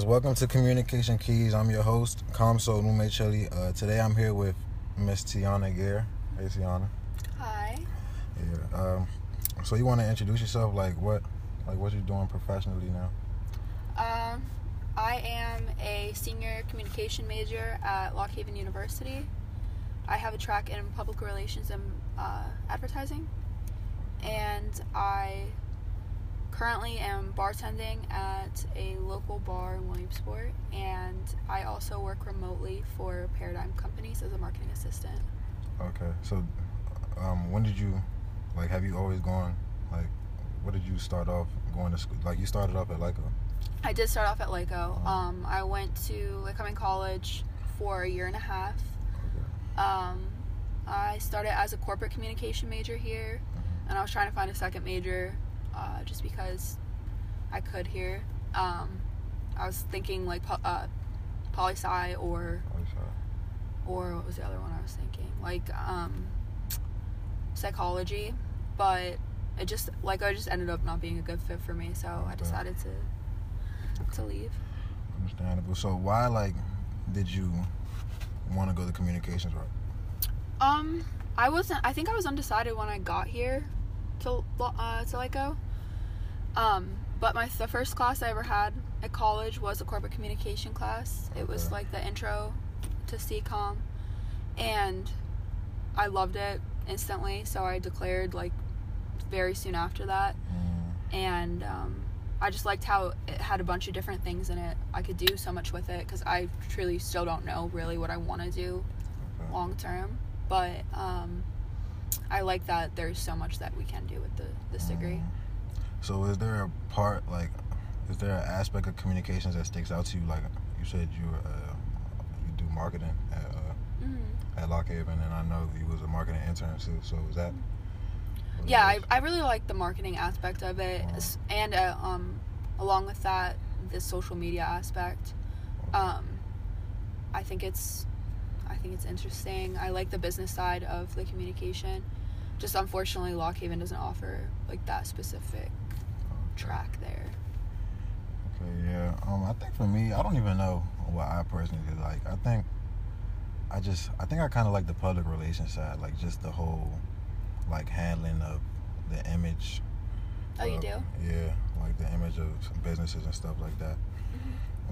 Guys, welcome to Communication Keys. I'm your host, Comso Numecheli. Uh, today I'm here with Miss Tiana Gear. Hey Tiana. Hi. Yeah. Um, so you want to introduce yourself? Like what? Like what you doing professionally now? Um, I am a senior communication major at Lock Haven University. I have a track in public relations and uh, advertising, and I currently am bartending at a local bar in Williamsport, and I also work remotely for Paradigm Companies as a marketing assistant. Okay. So, um, when did you, like, have you always gone, like, what did you start off going to school? Like, you started off at Lyco. I did start off at Lyco. Oh. Um, I went to Lycoming College for a year and a half. Okay. Um, I started as a corporate communication major here, Mhm. and I was trying to find a second major uh, just because I could here. Um, I was thinking like po- uh, poli sci or it. or what was the other one I was thinking like um, psychology, but it just like I just ended up not being a good fit for me, so I decided to to leave. Understandable. So why, like, did you want to go the communications route? Um, I wasn't. I think I was undecided when I got here to uh, to Lyco. Um, but my the first class I ever had at college was a corporate communication class. It was like the intro to CCOM, and I loved it instantly. So I declared like very soon after that, Mm, and um, I just liked how it had a bunch of different things in it. I could do so much with it because I truly still don't know really what I want to do okay. long term. But um, I like that there's so much that we can do with the this degree. So is there a part like, is there an aspect of communications that sticks out to you? Like you said, you uh, you do marketing at uh, Mhm. at Lock Haven, and I know you was a marketing intern too. So is that? Yeah, I? I really like the marketing aspect of it, s- and uh, um, along with that, the social media aspect. Um, I think it's I think it's interesting. I like the business side of the communication. Just unfortunately, Lock Haven doesn't offer like that specific track there. Okay, yeah. Um, I think for me, I don't even know what I personally like. I think I just, I think I kind of like the public relations side, like just the whole, like handling of the image. Oh, you do? Yeah, like the image of businesses and stuff like that.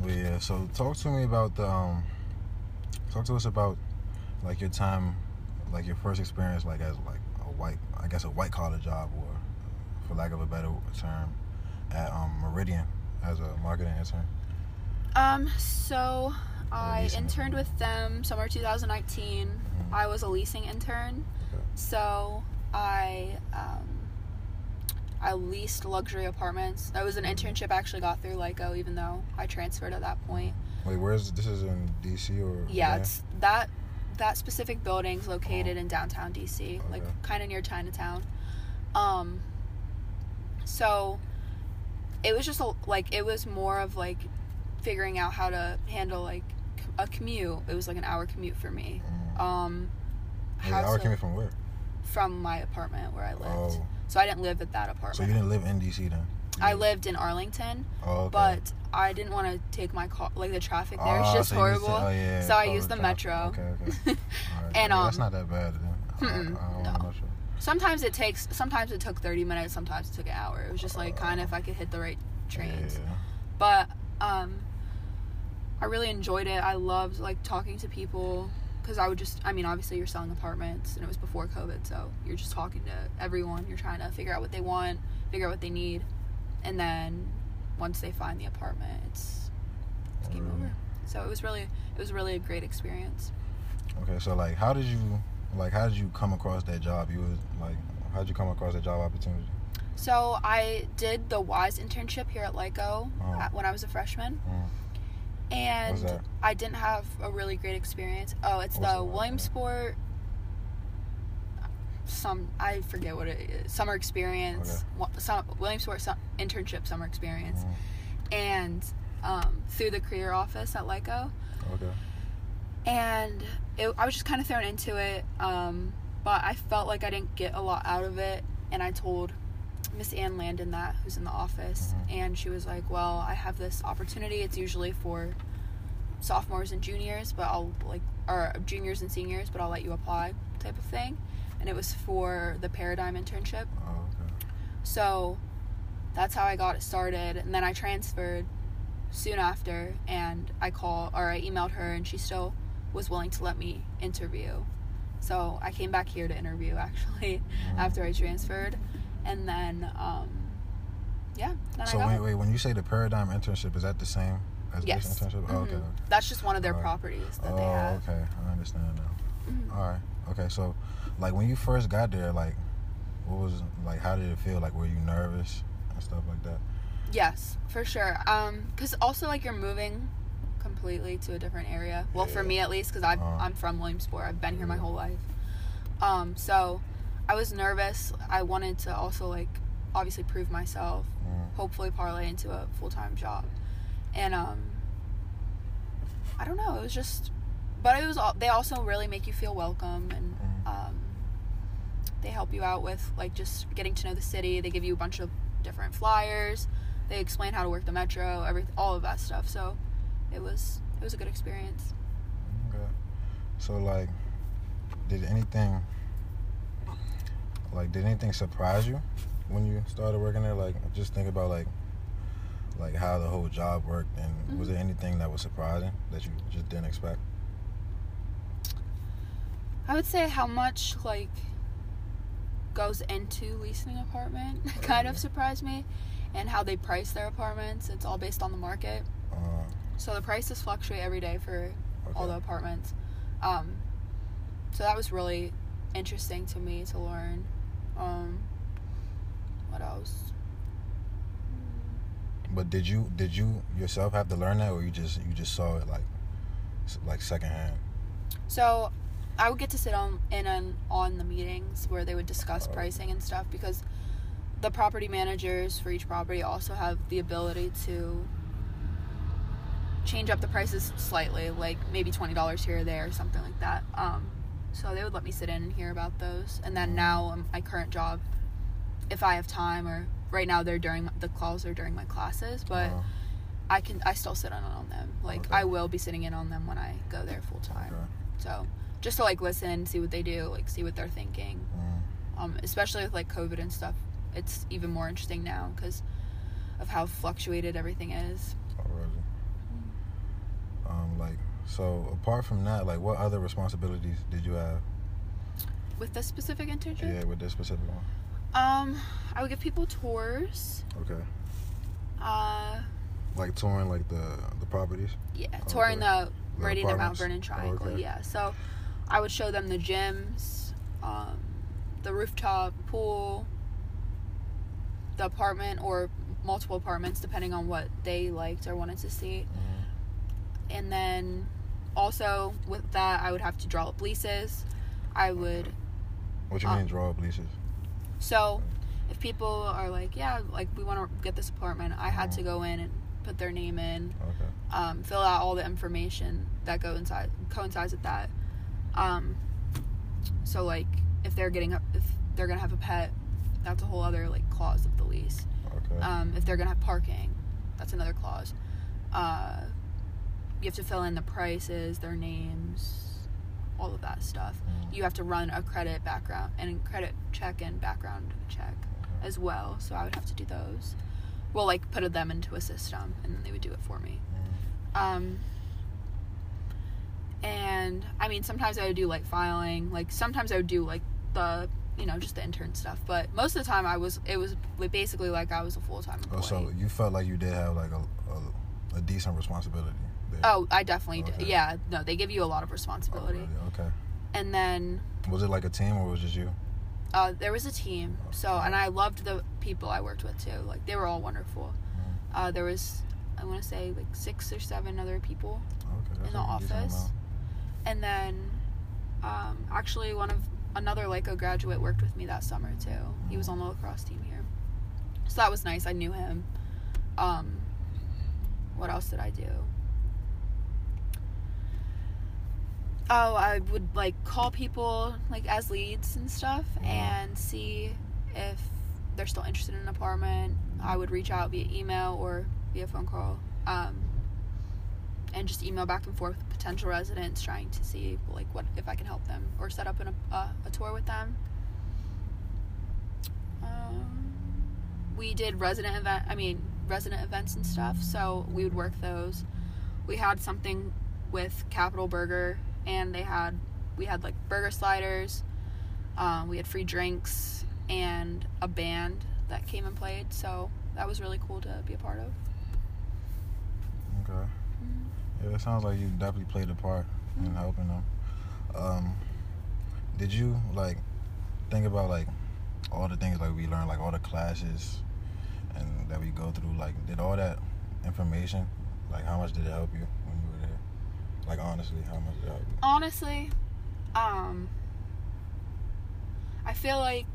But yeah, so talk to me about the, um, talk to us about like your time, like your first experience, like as like white, I guess a white collar job, or for lack of a better term, at um, Meridian as a marketing intern. Um, so I interned with them summer 2019. Mhm. I was a leasing intern. Okay. So I um, I leased luxury apartments. That was an internship I actually got through Lyco, even though I transferred at that point. Wait, where's this? Is in DC or? Yeah, where? it's that that specific building's located in downtown DC, like Okay. kind of near Chinatown. Um, so it was just a, like it was more of like figuring out how to handle like a commute. It was like an hour commute for me. Mm. Um, Wait, how hour to- came from where? from my apartment where I lived. Oh, So I didn't live at that apartment. so you didn't live in DC then? I lived in Arlington, Oh, okay. but I didn't want to take my car. Like the traffic there is Ah, just so horrible. to- oh, yeah, so I used the traffic. metro. Okay, okay. Right. And, yeah, that's um, not that bad then. No. Sometimes it takes. Sometimes it took thirty minutes. Sometimes it took an hour. It was just like kind of if I could hit the right trains. Yeah. But um, I really enjoyed it. I loved like talking to people because I would just. I mean, obviously you're selling apartments, and it was before COVID, so you're just talking to everyone. You're trying to figure out what they want, figure out what they need, and then once they find the apartment, it's it's game over. So it was really it was really a great experience. Okay, so like, how did you, like, how did you come across that job? You was like, how did you come across that job opportunity? So I did the Wise internship here at Lyco Oh. at- when I was a freshman, Mm. and? I didn't have a really great experience. Oh, it's What's the? Williamsport. Some I forget what it is. Summer experience. Wa- Some Williamsport sum, internship summer experience, Mm. and um, through the career office at Lyco. Okay. and it, I was just kind of thrown into it. Um, but I felt like I didn't get a lot out of it, and I told Miss Ann Landon that who's in the office, Mhm. and she was like, "Well, I have this opportunity. It's usually for sophomores and juniors, but I'll like or juniors and seniors, but I'll let you apply type of thing." And it was for the Paradigm internship. Oh, okay. So that's how I got it started. And then I transferred soon after and I called or I emailed her and she still was willing to let me interview. So I came back here to interview actually Mhm. after I transferred. And then um yeah, then So I got wait, it. wait. When you say the Paradigm internship, is that the same as Yes. internship? Oh, okay. Mhm. okay. That's just one of their properties that oh, they have. okay. I understand now. Mhm. All right. Okay. So, like, when you first got there, like, what was like? How did it feel? Like, were you nervous and stuff like that? Yes, for sure. Um, cause also like you're moving completely to a different area. Well, for me at least, cause I Uh. I'm from Williamsport. I've been here my whole life. Um, so I was nervous. I wanted to also like obviously prove myself. Mm. Hopefully parlay into a full time job, and um, I don't know. It was just, but it was. al- They also really make you feel welcome and Mhm. um, they help you out with like just getting to know the city. They give you a bunch of different flyers. They explain how to work the metro, every all of that stuff. So it was it was a good experience. Okay. So, like, did anything, like, did anything surprise you when you started working there? Like, just think about like, like how the whole job worked, and was Mhm. there anything that was surprising that you just didn't expect? I would say how much like goes into leasing an apartment kind of surprised me, and how they price their apartments. It's all based on the market. Uh, So the prices fluctuate every day for all the apartments. Um, so that was really interesting to me to learn. Um, what else? But did you did you yourself have to learn that, or you just you just saw it like like secondhand? So I would get to sit on in on, on the meetings where they would discuss pricing and stuff because the property managers for each property also have the ability to change up the prices slightly, like maybe twenty dollars here or there, or something like that. Um, so they would let me sit in and hear about those. And then now, um, my current job, if I have time, or right now they're during the calls are during my classes, but Uh, I can I still sit in on them. Like Okay. I will be sitting in on them when I go there full time. okay. So just to like listen, see what they do, like see what they're thinking. Mm. Um, especially with like COVID and stuff, it's even more interesting now because of how fluctuated everything is. Already. Um, like so. Apart from that, like, what other responsibilities did you have? With this specific internship, Yeah, with this specific one. um, I would give people tours. Okay. Uh, Like touring, like the the properties. yeah, touring the The Meridian and Mount? Vernon Triangle. Okay. Yeah, so I would show them the gyms, um, the rooftop pool, the apartment or multiple apartments depending on what they liked or wanted to see. Mm. and then also with that I would have to draw up leases. I would What you Uh, mean draw up leases? so if people are like, yeah, like we want to get this apartment, I had Mhm. to go in and put their name in, Okay. um, fill out all the information that go inside coincides with that. Um, so like if they're getting a, if they're gonna have a pet, that's a whole other like clause of the lease. Okay. Um, if they're gonna have parking, that's another clause. Uh, you have to fill in the prices, their names, all of that stuff. Mm. You have to run a credit background and credit check and background check Okay. as well. So I would have to do those. Well, like put them into a system, and then they would do it for me. Mm. Um, and I mean, sometimes I would do like filing. Like sometimes I would do like the you know just the intern stuff. But most of the time, I was it was basically like I was a full time employee. Oh, so you felt like you did have like a a, a decent responsibility. There. Oh, I definitely did. Yeah, no, they give you a lot of Oh, responsibility. really? Okay. And then Was it like a team or was it just you? uh, there was a team. So, Oh. and I loved the people I worked with too. Like they were all wonderful. Mm. Uh, there was, I want to say, like six or seven other people Okay. in the office. And then, um, actually, one of another Lyco graduate worked with me that summer too. He was on the lacrosse team here, so that was nice. I knew him. Um, what else did I do? Oh, I would like call people like as leads and stuff Mhm. and see if they're still interested in an apartment, I would reach out via email or via phone call, um, and just email back and forth with potential residents, trying to see like what if I can help them or set up an, a tour with them. Um, we did resident event. I mean resident events and stuff. So we would work those. We had something with Capital Burger, and they had we had like burger sliders. Um, we had free drinks and a band that came and played. So that was really cool to be a part of. Okay. Yeah, it sounds like you definitely played a part in helping them. Um, did you like think about like all the things like we learned, like all the classes and that we go through? Like, did all that information, like, how much did it help you when you were there? Like, honestly, how much did it help you? Honestly, um, I feel like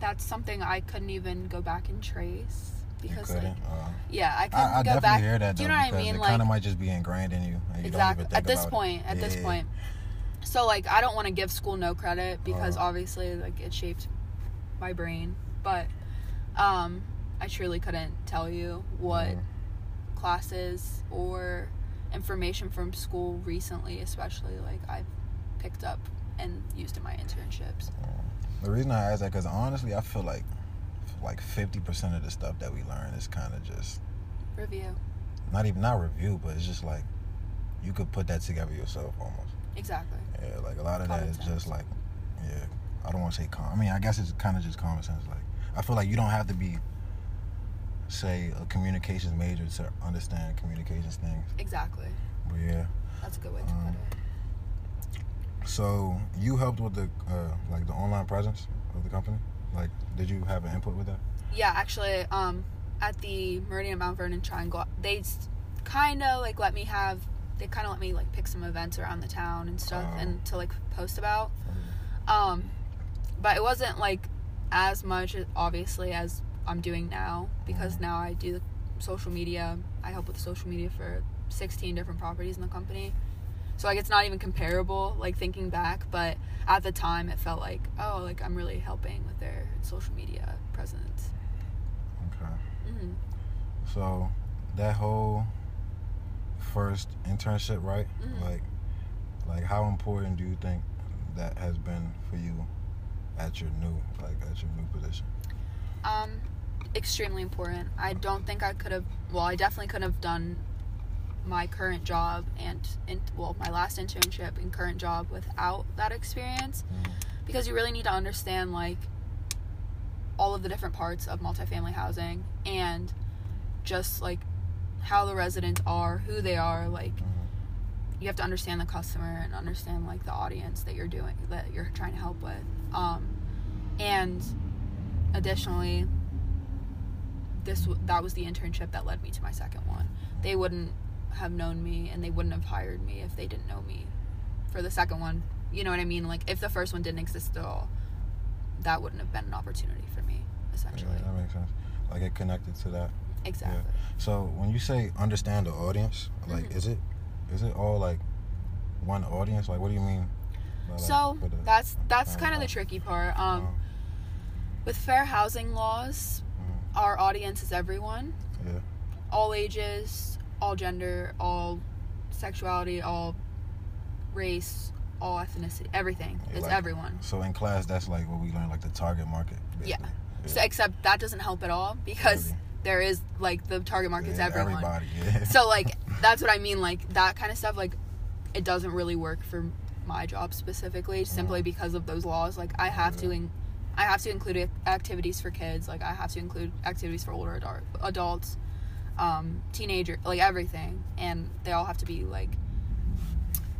that's something I couldn't even go back and trace because like uh, yeah, I couldn't I, I go back. hear that Do you know what I mean? it Like kind of might just be ingrained in you, you exactly don't even think at this point it. at this point so like i don't want to give school no credit because Uh. obviously like it shaped my brain but um i truly couldn't tell you what Mhm. classes or information from school recently especially like i've picked up and used in my internships The reason I ask that because honestly, I feel like like fifty percent of the stuff that we learn is kind of just review not even not review, but it's just like you could put that together yourself almost. exactly Yeah, like a lot of that Common is sense. just like, yeah. I don't want to say com. I mean, I guess it's kind of just common sense. Like, I feel like you don't have to be, say, a communications major to understand communications things. exactly But yeah. that's a good way to Um, put it So you helped with the uh, like the online presence of the company. Like, did you have an input with that? Yeah, actually, um, at the Meridian Mount Vernon Triangle, they kind of like let me have. They kind of let me like pick some events around the town and stuff, Oh. and to like post about. Um, but it wasn't like as much, obviously, as I'm doing now because Mhm. now I do the social media. I help with the social media for 16 different properties in the company. So like it's not even comparable, like thinking back. But at the time, it felt like oh, like I'm really helping with their social media presence. Okay. hmm So that whole first internship, right? Mhm. Like, like how important do you think that has been for you at your new, like, at your new position? Um, extremely important. I don't think I could have. Well, I definitely couldn't have done my current job and, in, well, my last internship and current job without that experience Mhm. because you really need to understand like all of the different parts of multifamily housing and just like how the residents are, who they are, like Mhm. you have to understand the customer and understand like the audience that you're doing that you're trying to help with um, and additionally this that was the internship that led me to my second one they wouldn't have known me and they wouldn't have hired me if they didn't know me for the second one you know what i mean like if the first one didn't exist at all that wouldn't have been an opportunity for me essentially Yeah, that makes sense. Like it connected to that. exactly So when you say understand the audience, like, Mhm. is it, is it all like one audience? Like, what do you mean? by, so the- that's that's kind of the tricky part um, uh, with fair housing laws mhm. our audience is everyone Yeah. all ages all gender all sexuality all race all ethnicity everything Yeah, it's like- everyone So in class, that's like what we learn, like the target market. Yeah. basically. so except that doesn't help at all because Really? there is like the target market's Yeah, everyone Everybody. Yeah. so like that's what i mean like that kind of stuff like it doesn't really work for my job specifically simply Mhm. because of those laws like i have to in, i have to include activities for kids like i have to include activities for older adult, adults um teenager like everything and they all have to be like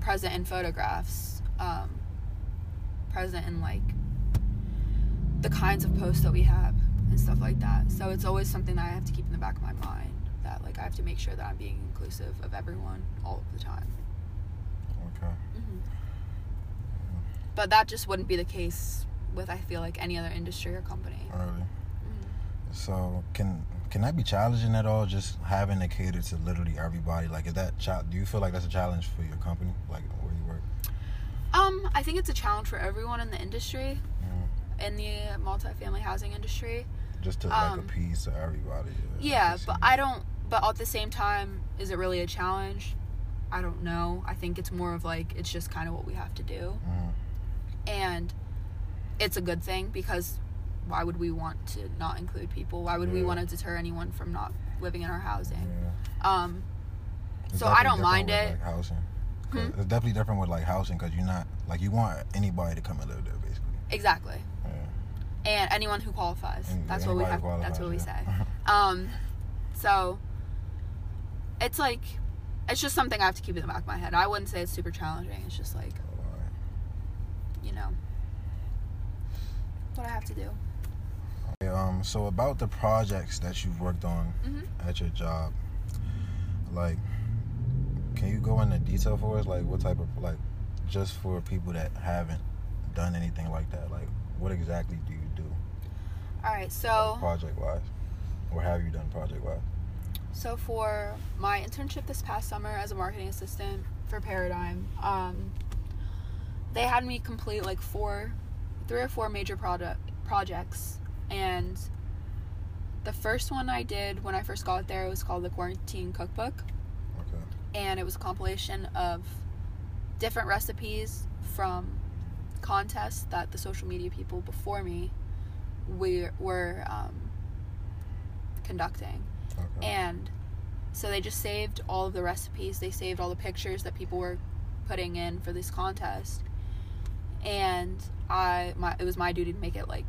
present in photographs um present in like the kinds of posts that we have and stuff like that so it's always something that i have to keep in the back of my mind that like i have to make sure that i'm being inclusive of everyone all of the time okay. hmm but that just wouldn't be the case with i feel like any other industry or company Early. Mhm. So can can that be challenging at all? Just having to cater to literally everybody. Like, is that cha- do you feel like that's a challenge for your company, like where you work? um i think it's a challenge for everyone in the industry Mm. in the multifamily housing industry. Just to Um, like appease to everybody. Yeah, but I don't. But at the same time, is it really a challenge? I don't know. I think it's more of like it's just kind of what we have to do, Mhm. and it's a good thing because why would we want to not include people? Why would we want to deter anyone from not living in our housing? Yeah. Um, So I don't mind it. Like housing. Hmm? It's definitely different with like housing because you're not like you want anybody to come and live there basically. exactly. Yeah. and anyone who qualifies. And that's what we have. anybody That's what we qualifies, say. Um, so it's like it's just something I have to keep in the back of my head. I wouldn't say it's super challenging. It's just like you know what I have to do. Um. So about the projects that you've worked on Mhm. at your job, like, can you go into detail for us? Like, what type of like, just for people that haven't done anything like that, like, what exactly do you do? All right, so project wise, or have you done project wise? so for my internship this past summer as a marketing assistant for Paradigm, um, they had me complete like four, three or four major product projects, and the first one I did when I first got there was called the Quarantine Cookbook. Okay. and it was a compilation of different recipes from contests that the social media people before me were, were um, conducting. Okay. And so they just saved all of the recipes, they saved all the pictures that people were putting in for this contest. And I my it was my duty to make it like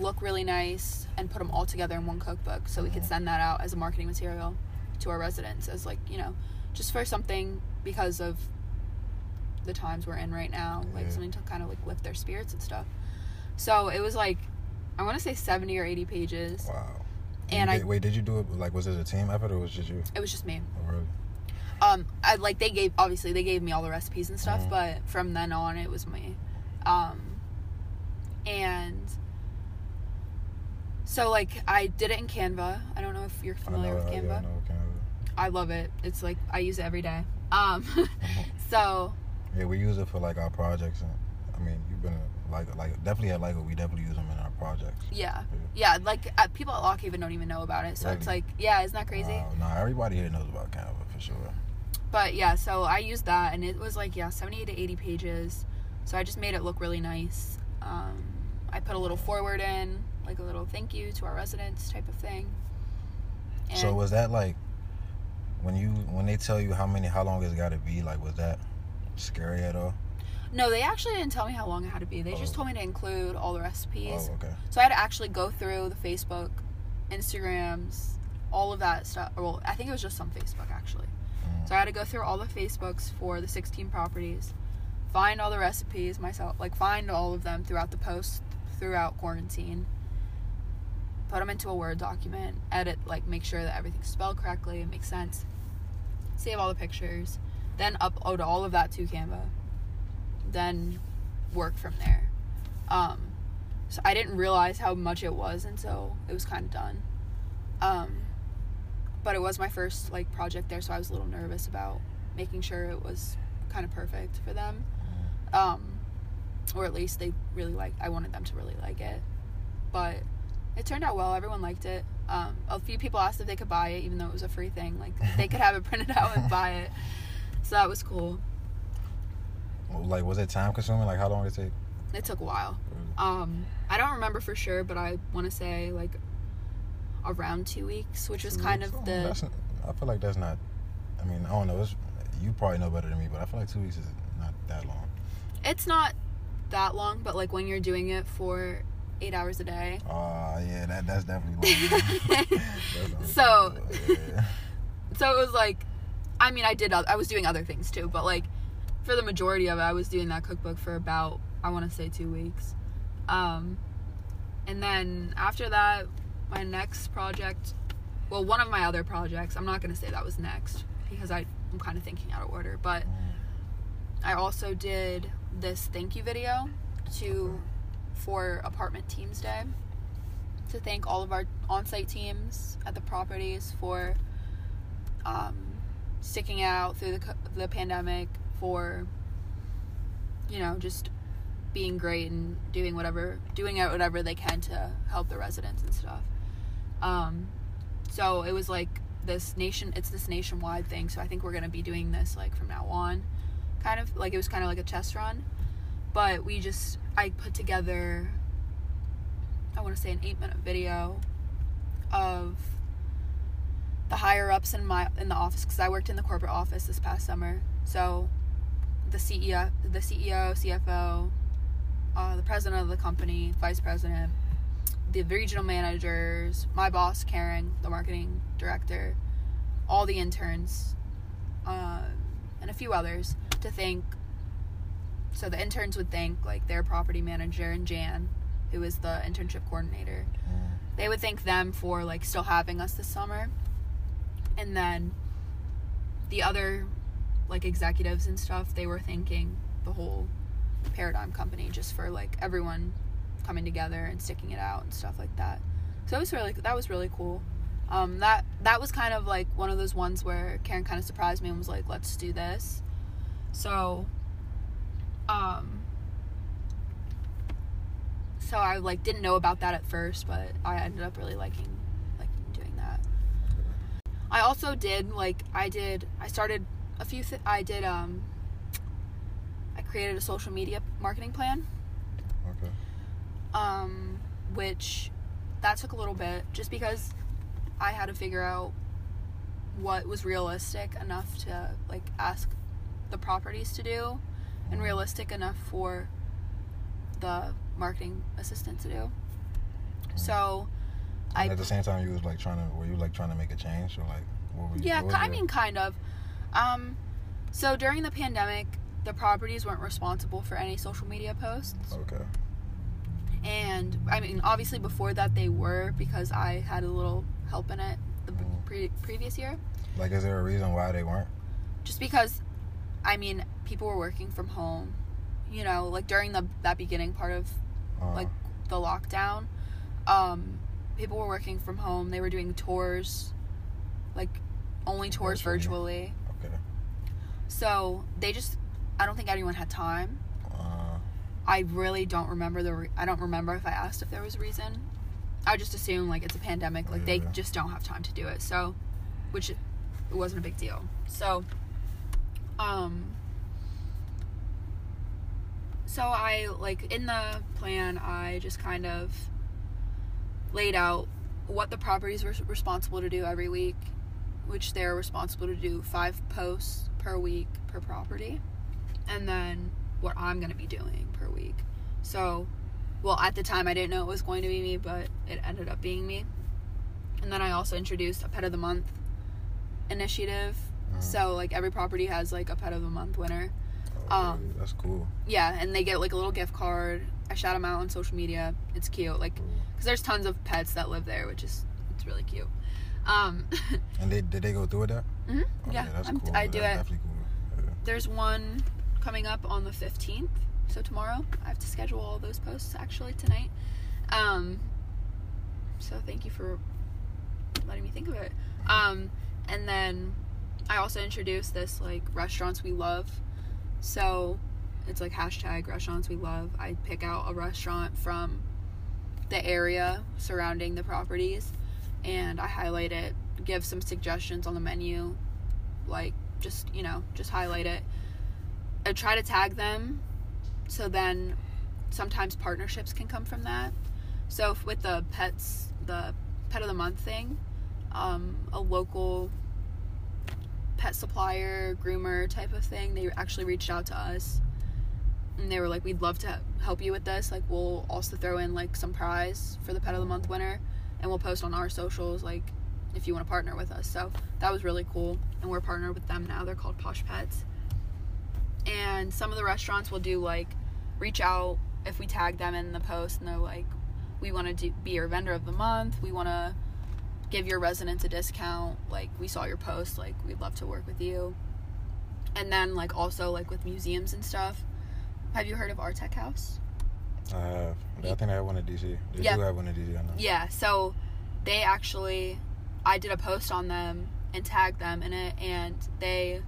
look really nice and put them all together in one cookbook so we could send that out as a marketing material to our residents as like, you know, just for something because of the times we're in right now, like Yeah. something to kind of like lift their spirits and stuff. So it was like I want to say 70 or 80 pages. wow. And You I wait, did you do it like was it a team effort or was it just you? it was just me. Oh, really? um I like they gave obviously they gave me all the recipes and stuff, Mhm. but from then on it was me. Um and so like I did it in Canva. I don't know if you're familiar with uh, Canva. Yeah, I know Canva. I love it. It's like I use it every day. Um so Yeah, we use it for like our projects, and I mean, you've been like like definitely at like we definitely use them in our projects. yeah. Yeah, like uh, people at Lock Haven don't even know about it. So it's like, yeah, isn't that crazy? Wow, nah, everybody here knows about Canva for sure. But yeah, so I used that and it was like, yeah, 70 to 80 pages. So I just made it look really nice. Um, I put a little forward in, like a little thank you to our residents type of thing. And so was that like when you when they tell you how many how long it's got to be? Like was that scary at all? no, they actually didn't tell me how long it had to be. They just Oh. told me to include all the recipes. Oh, okay. So I had to actually go through the Facebook, Instagrams, all of that stuff. Well, I think it was just on Facebook actually. Mhm. So I had to go through all the Facebooks for the 16 properties, find all the recipes myself, like find all of them throughout the post, throughout quarantine, put them into a Word document, edit, like make sure that everything's spelled correctly, it makes sense, save all the pictures, then upload all of that to Canva, then work from there. Um, so I didn't realize how much it was until it was kind of done. Um, but it was my first like project there, so I was a little nervous about making sure it was kind of perfect for them, um, or at least they really like. I wanted them to really like it, but it turned out well. Everyone liked it. Um, a few people asked if they could buy it, even though it was a free thing. Like they could have it printed out and buy it, so that was cool. Well, Like was it time consuming? Like how long did it take? It took a while. Um, I don't remember for sure, but I want to say like around two weeks, which was kind of Oh, the I feel like that's not. I mean, I don't know. It's, you probably know better than me, but I feel like two weeks is not that long. it's not that long, but like when you're doing it for eight hours a day. Ah, yeah, that that's definitely. That's So- yeah. so it was like, I mean, I did. I was doing other things too, but like for the majority of it, I was doing that cookbook for about, I want to say two weeks. Um, and then after that, my next project, well, one of my other projects, I'm not going to say that was next because I, I'm kind of thinking out of order, but I also did this thank you video to for Apartment Teams Day to thank all of our on-site teams at the properties for um, sticking out through the the pandemic for you know just being great and doing whatever doing out whatever they can to help the residents and stuff. Um, so it was like this nation it's this nationwide thing. So I think we're gonna be doing this like from now on. Kind of like it was kind of like a test run. But we just I put together I want to say an eight minute video of the higher ups in my in the office because I worked in the corporate office this past summer. So the CEO, the CEO, CFO, uh, the president of the company, vice president, the regional managers, my boss Karen, the marketing director, all the interns, um, and a few others to thank. So the interns would thank like their property manager and Jan, who is the internship coordinator. Mm. They would thank them for like still having us this summer, and then the other like executives and stuff they were thanking the whole paradigm company just for like everyone coming together and sticking it out and stuff like that so it was really that was really cool um, that that was kind of like one of those ones where karen kind of surprised me and was like let's do this so um so i like didn't know about that at first but i ended up really liking liking doing that. I also did like i did i started a few th- I did um I created a social media marketing plan. Okay. um which that took a little bit just because I had to figure out what was realistic enough to like ask the properties to do and realistic enough for the marketing assistant to do. So I at the same time, you was like trying to, were you like trying to make a change or like, what were you? Yeah, what I mean, kind of. Um, so during the pandemic, the properties weren't responsible for any social media posts, Okay. and I mean, obviously before that they were because I had a little help in it the Mm. pre- previous year. Like, is there a reason why they weren't? Just because, I mean, people were working from home. You know, like during the that beginning part of Uh, like the lockdown, um, people were working from home. They were doing tours, like only tours Virtually. virtually. okay. So they just, I don't think anyone had time. Uh, I really don't remember the. Re- I don't remember if I asked if there was a reason. I just assume like it's a pandemic, like they just don't have time to do it. So, which it wasn't a big deal. So, um, so I like in the plan, I just kind of laid out what the properties were responsible to do every week, which they're responsible to do five posts per week per property, and then what I'm going to be doing per week. So, well, at the time I didn't know it was going to be me, but it ended up being me. And then I also introduced a pet of the month initiative. Mm. So, like every property has like a pet of the month winner. oh, Um, that's cool. Yeah, and they get like a little gift card. I shout them out on social media. It's cute. Like because there's tons of pets that live there, which is it's really cute. Um, And they did they go through with that? mhm, Oh, yeah, that's I'm, cool. I do it. That's cool. Yeah. There's one coming up on the 15th, so tomorrow. I have to schedule all those posts actually tonight. Um, so thank you for letting me think of it. Um, and then I also introduced this like restaurants we love. So it's like hashtag restaurants we love. I pick out a restaurant from the area surrounding the properties and I highlight it, give some suggestions on the menu, like just, you know, just highlight it. I try to tag them so then sometimes partnerships can come from that. So with the pets, the pet of the month thing, um, a local pet supplier, groomer type of thing, they actually reached out to us and they were like, "We'd love to help you with this. Like, we'll also throw in like some prize for the pet of the month winner, and we'll post on our socials like if you want to partner with us." So that was really cool, and we're partnered with them now. They're called Posh Pets, and some of the restaurants will do like reach out if we tag them in the post, and they're like, "We want to do, be your vendor of the month. We want to." Give your residents a discount like we saw your post like we'd love to work with you and then like also like with museums and stuff have you heard of ARTECHOUSE I have. I think i have one in DC. They Yeah. do have one in DC. Yeah so they actually i did a post on them and tagged them in it and they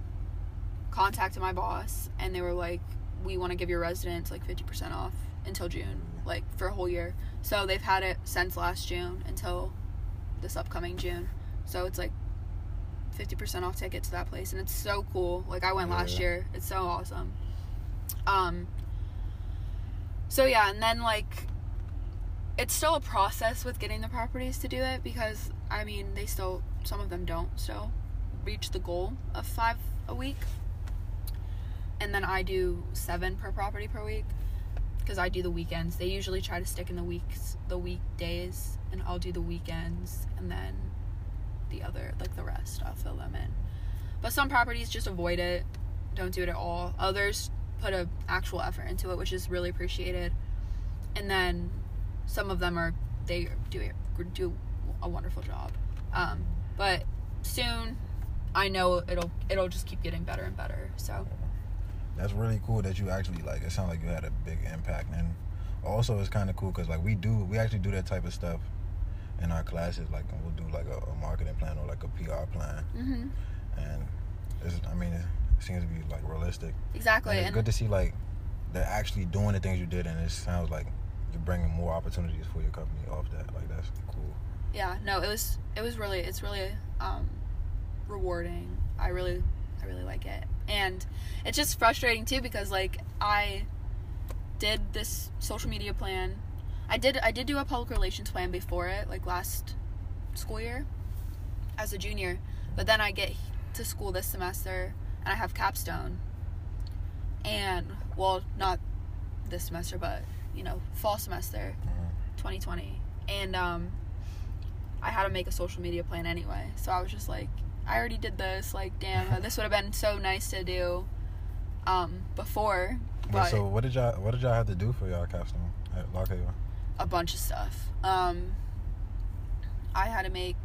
contacted my boss and they were like we want to give your residents like 50% off until June, like for a whole year. So they've had it since last June until this upcoming June. So it's like 50% off ticket to that place and it's so cool. Like I went last year. It's so awesome. Um so yeah, and then like it's still a process with getting the properties to do it because I mean, they still some of them don't still reach the goal of 5 a week. And then I do 7 per property per week because I do the weekends. They usually try to stick in the weeks, the weekdays, and I'll do the weekends, and then the other, like the rest, I'll fill them in. But some properties just avoid it, don't do it at all. Others put a actual effort into it, which is really appreciated. And then some of them are they do do a wonderful job. Um, but soon, I know it'll it'll just keep getting better and better. So That's really cool that you actually like. It sounds like you had a big impact, and also it's kind of cool because like we do, we actually do that type of stuff in our classes. Like we'll do like a, a marketing plan or like a PR plan, hmm and it's, I mean, it seems to be like realistic. exactly. And it's And good to see like they're actually doing the things you did, and it sounds like you're bringing more opportunities for your company off that. Like that's cool. yeah no it was it was really it's really um rewarding i really i really like it. And it's just frustrating too because like i did this social media plan. I did i did do a public relations plan before it like last school year as a junior. But then i get to school this semester and i have capstone. And well not this semester but you know fall semester Mhm. 2020 and um i had to make a social media plan anyway. So i was just like i already did this like damn this would have been so nice to do um before But but so what did y'all what did y'all have to do for y'all capstone at Lock Haven? a bunch of stuff um i had to make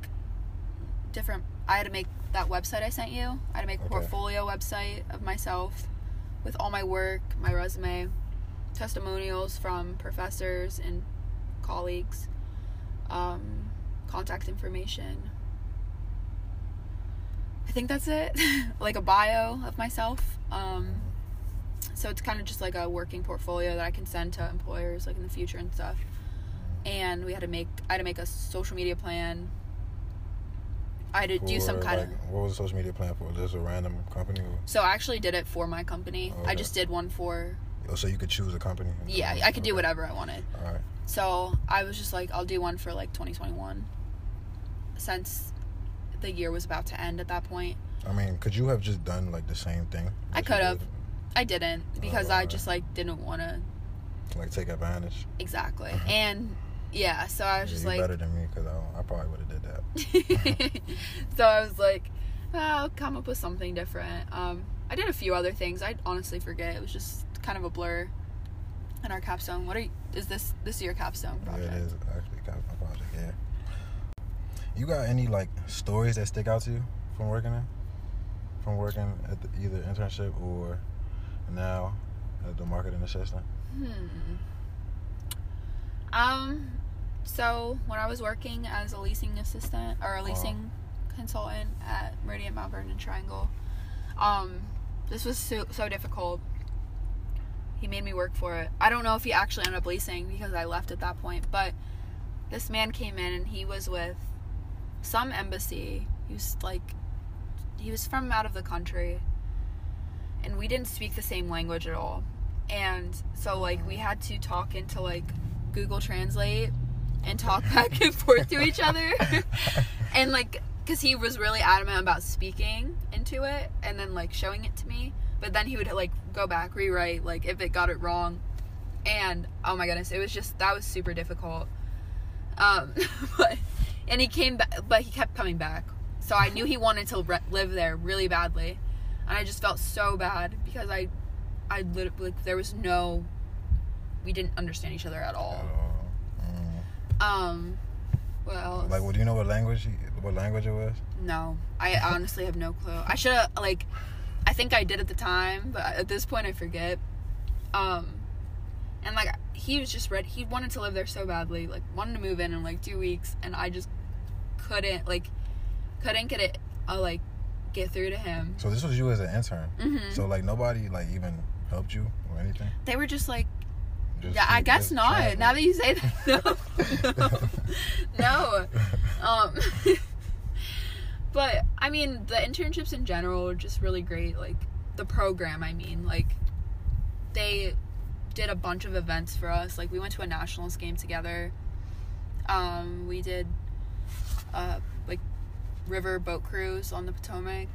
different i had to make that website i sent you i had to make a Okay. portfolio website of myself with all my work my resume testimonials from professors and colleagues um, contact information i think that's it. Like a bio of myself. Um, so it's kind of just like a working portfolio that i can send to employers like in the future and stuff. And we had to make i had to make a social media plan. I had to do some kind like, of What was the social media plan for? Just a random company? Or, so i actually did it for my company. I just did one for oh, so you could choose a company? yeah i could do whatever i wanted. All right. So I was just like, I'll do one for like 2021, since the year was about to end at that point. I mean, could you have just done like the same thing? I could have. did? I didn't because Oh, I just like didn't want to Like take advantage. exactly. And yeah, so I was Yeah, just like, better than me because I, I probably would have did that. so I was like, oh, I'll come up with something different. Um, I did a few other things. I honestly forget. It was just kind of a blur. In our capstone, what are you, is this? This is your capstone Yeah, it is actually capstone project. Yeah. You got any like stories that stick out to you from working there? From working at the, either internship or now at the marketing assistant? Hmm. Um, so when I was working as a leasing assistant or a leasing consultant at Meridian Mount Vernon Triangle, um, this was so, so difficult. He made me work for it. I don't know if he actually ended up leasing because I left at that point, but this man came in and he was with some embassy. He was like, he was from out of the country, and we didn't speak the same language at all. And so, like, we had to talk into like Google Translate and talk back and forth to each other. and like, because he was really adamant about speaking into it and then like showing it to me. But then he would like go back, rewrite, like if it got it wrong. And oh my goodness, it was just that was super difficult. Um, but and he came back, but he kept coming back. So I knew he wanted to re- live there really badly, and I just felt so bad because I, I literally like, there was no, we didn't understand each other at all. Uh, mm. Um, what else? Like, what do you know what language? he- What language it was? No, I honestly have no clue. I should have like, I think I did at the time, but at this point I forget. Um, and like he was just ready. He wanted to live there so badly, like wanted to move in in like two weeks, and I just couldn't like, couldn't get it, uh, like, get through to him. So this was you as an intern. hmm So like nobody like even helped you or anything. they were just like, Just- yeah, I guess not. translate. Now that you say that, no, no. Um, but I mean, the internships in general are just really great. Like the program, I mean, like they did a bunch of events for us. Like we went to a nationals game together. Um, we did uh, like river boat cruise on the Potomac.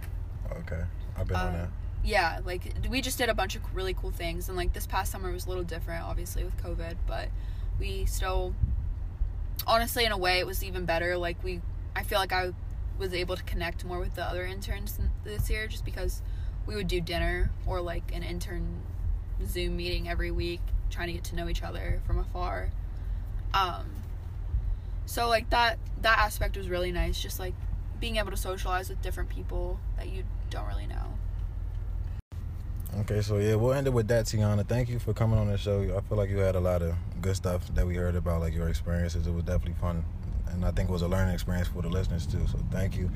Okay, I've been on Um, that. yeah, like we just did a bunch of really cool things, and like this past summer was a little different, obviously with COVID, but we still, honestly, in a way, it was even better. Like we, I feel like I was able to connect more with the other interns this year, just because we would do dinner or like an intern Zoom meeting every week, trying to get to know each other from afar. Um, so like that that aspect was really nice, just like being able to socialize with different people that you don't really know. Okay, so yeah, we'll end it with that, Tiana. Thank you for coming on the show. I feel like you had a lot of good stuff that we heard about, like your experiences. It was definitely fun, and I think it was a learning experience for the listeners too. So thank you.